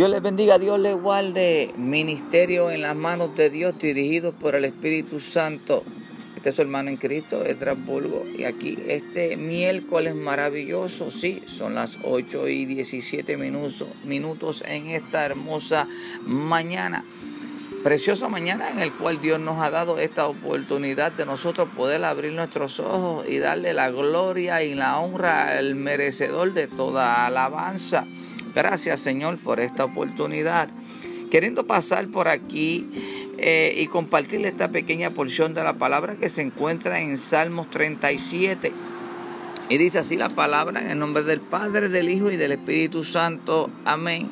Dios les bendiga, Dios les guarde. Ministerio en las manos de Dios dirigido por el Espíritu Santo. Este es su hermano en Cristo, Bulgo. Y aquí este miércoles maravilloso, sí, son las 8 y 17 minutos, minutos en esta hermosa mañana. Preciosa mañana en el cual Dios nos ha dado esta oportunidad de nosotros poder abrir nuestros ojos y darle la gloria y la honra al merecedor de toda alabanza. Gracias Señor por esta oportunidad. Queriendo pasar por aquí eh, y compartir esta pequeña porción de la palabra que se encuentra en Salmos 37. Y dice así la palabra en el nombre del Padre, del Hijo y del Espíritu Santo. Amén.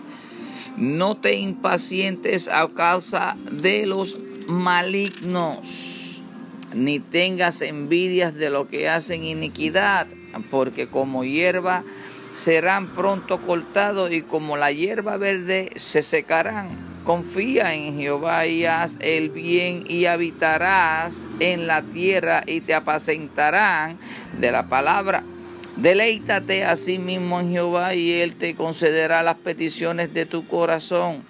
No te impacientes a causa de los malignos, ni tengas envidias de lo que hacen iniquidad, porque como hierba serán pronto cortados y como la hierba verde se secarán. Confía en Jehová y haz el bien y habitarás en la tierra y te apacentarán de la palabra. Deleítate a sí mismo en Jehová y Él te concederá las peticiones de tu corazón.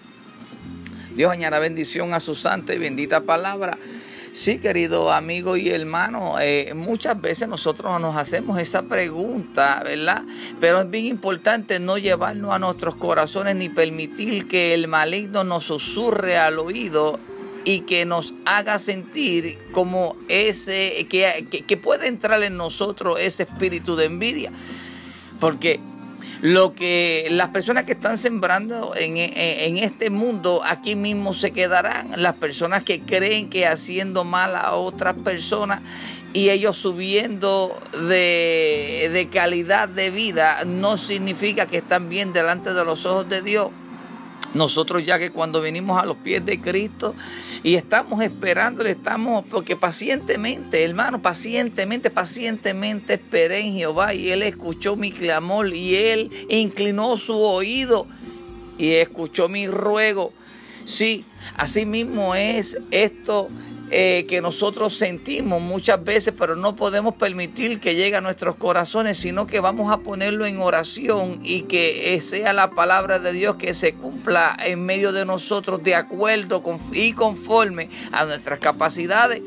Dios añada bendición a su santa y bendita palabra. Sí, querido amigo y hermano, eh, muchas veces nosotros nos hacemos esa pregunta, ¿verdad? Pero es bien importante no llevarnos a nuestros corazones ni permitir que el maligno nos susurre al oído y que nos haga sentir como ese, que, que puede entrar en nosotros ese espíritu de envidia. Porque lo que las personas que están sembrando en, este mundo aquí mismo se quedarán. Las personas que creen que haciendo mal a otras personas y ellos subiendo de, de calidad de vida no significa que están bien delante de los ojos de Dios. Nosotros ya que cuando venimos a los pies de Cristo y estamos esperando, estamos, porque pacientemente, hermano, pacientemente, pacientemente esperé en Jehová y Él escuchó mi clamor y Él inclinó su oído y escuchó mi ruego. Sí, así mismo es esto eh, que nosotros sentimos muchas veces, pero no podemos permitir que llegue a nuestros corazones, sino que vamos a ponerlo en oración y que sea la palabra de Dios que se cumpla en medio de nosotros de acuerdo y conforme a nuestras capacidades.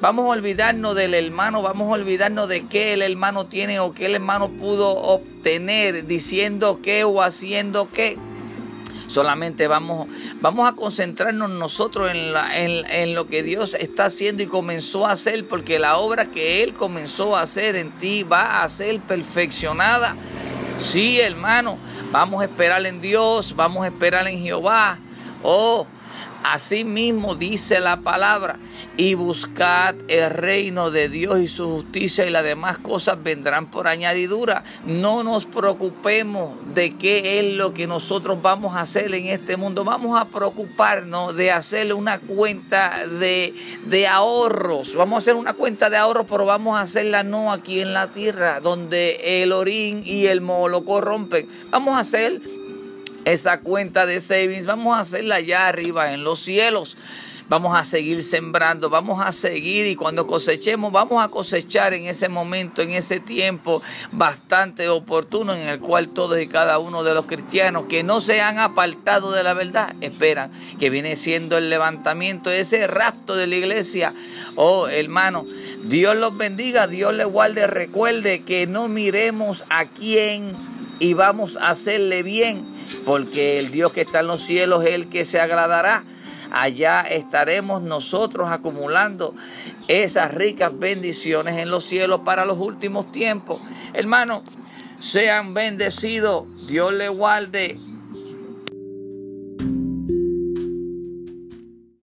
Vamos a olvidarnos del hermano, vamos a olvidarnos de qué el hermano tiene o qué el hermano pudo obtener diciendo qué o haciendo qué Solamente vamos, vamos a concentrarnos nosotros en, en, lo que Dios está haciendo y comenzó a hacer, porque la obra que Él comenzó a hacer en ti va a ser perfeccionada. Sí, hermano, vamos a esperar en Dios, vamos a esperar en Jehová. Oh, Así mismo dice la palabra, y buscad el reino de Dios y su justicia y las demás cosas vendrán por añadidura. No nos preocupemos de qué es lo que nosotros vamos a hacer en este mundo. Vamos a preocuparnos de hacerle una cuenta de, de ahorros. Vamos a hacer una cuenta de ahorros, pero vamos a hacerla no aquí en la tierra, donde el orín y el moho lo corrompen. Vamos a hacer esa cuenta de savings, vamos a hacerla allá arriba en los cielos. Vamos a seguir sembrando, vamos a seguir y cuando cosechemos vamos a cosechar en ese momento, en ese tiempo bastante oportuno en el cual todos y cada uno de los cristianos que no se han apartado de la verdad esperan que viene siendo el levantamiento, ese rapto de la iglesia. Oh hermano, Dios los bendiga, Dios les guarde, recuerde que no miremos a quién y vamos a hacerle bien porque el Dios que está en los cielos es el que se agradará. Allá estaremos nosotros acumulando esas ricas bendiciones en los cielos para los últimos tiempos. Hermano, sean bendecidos, Dios le guarde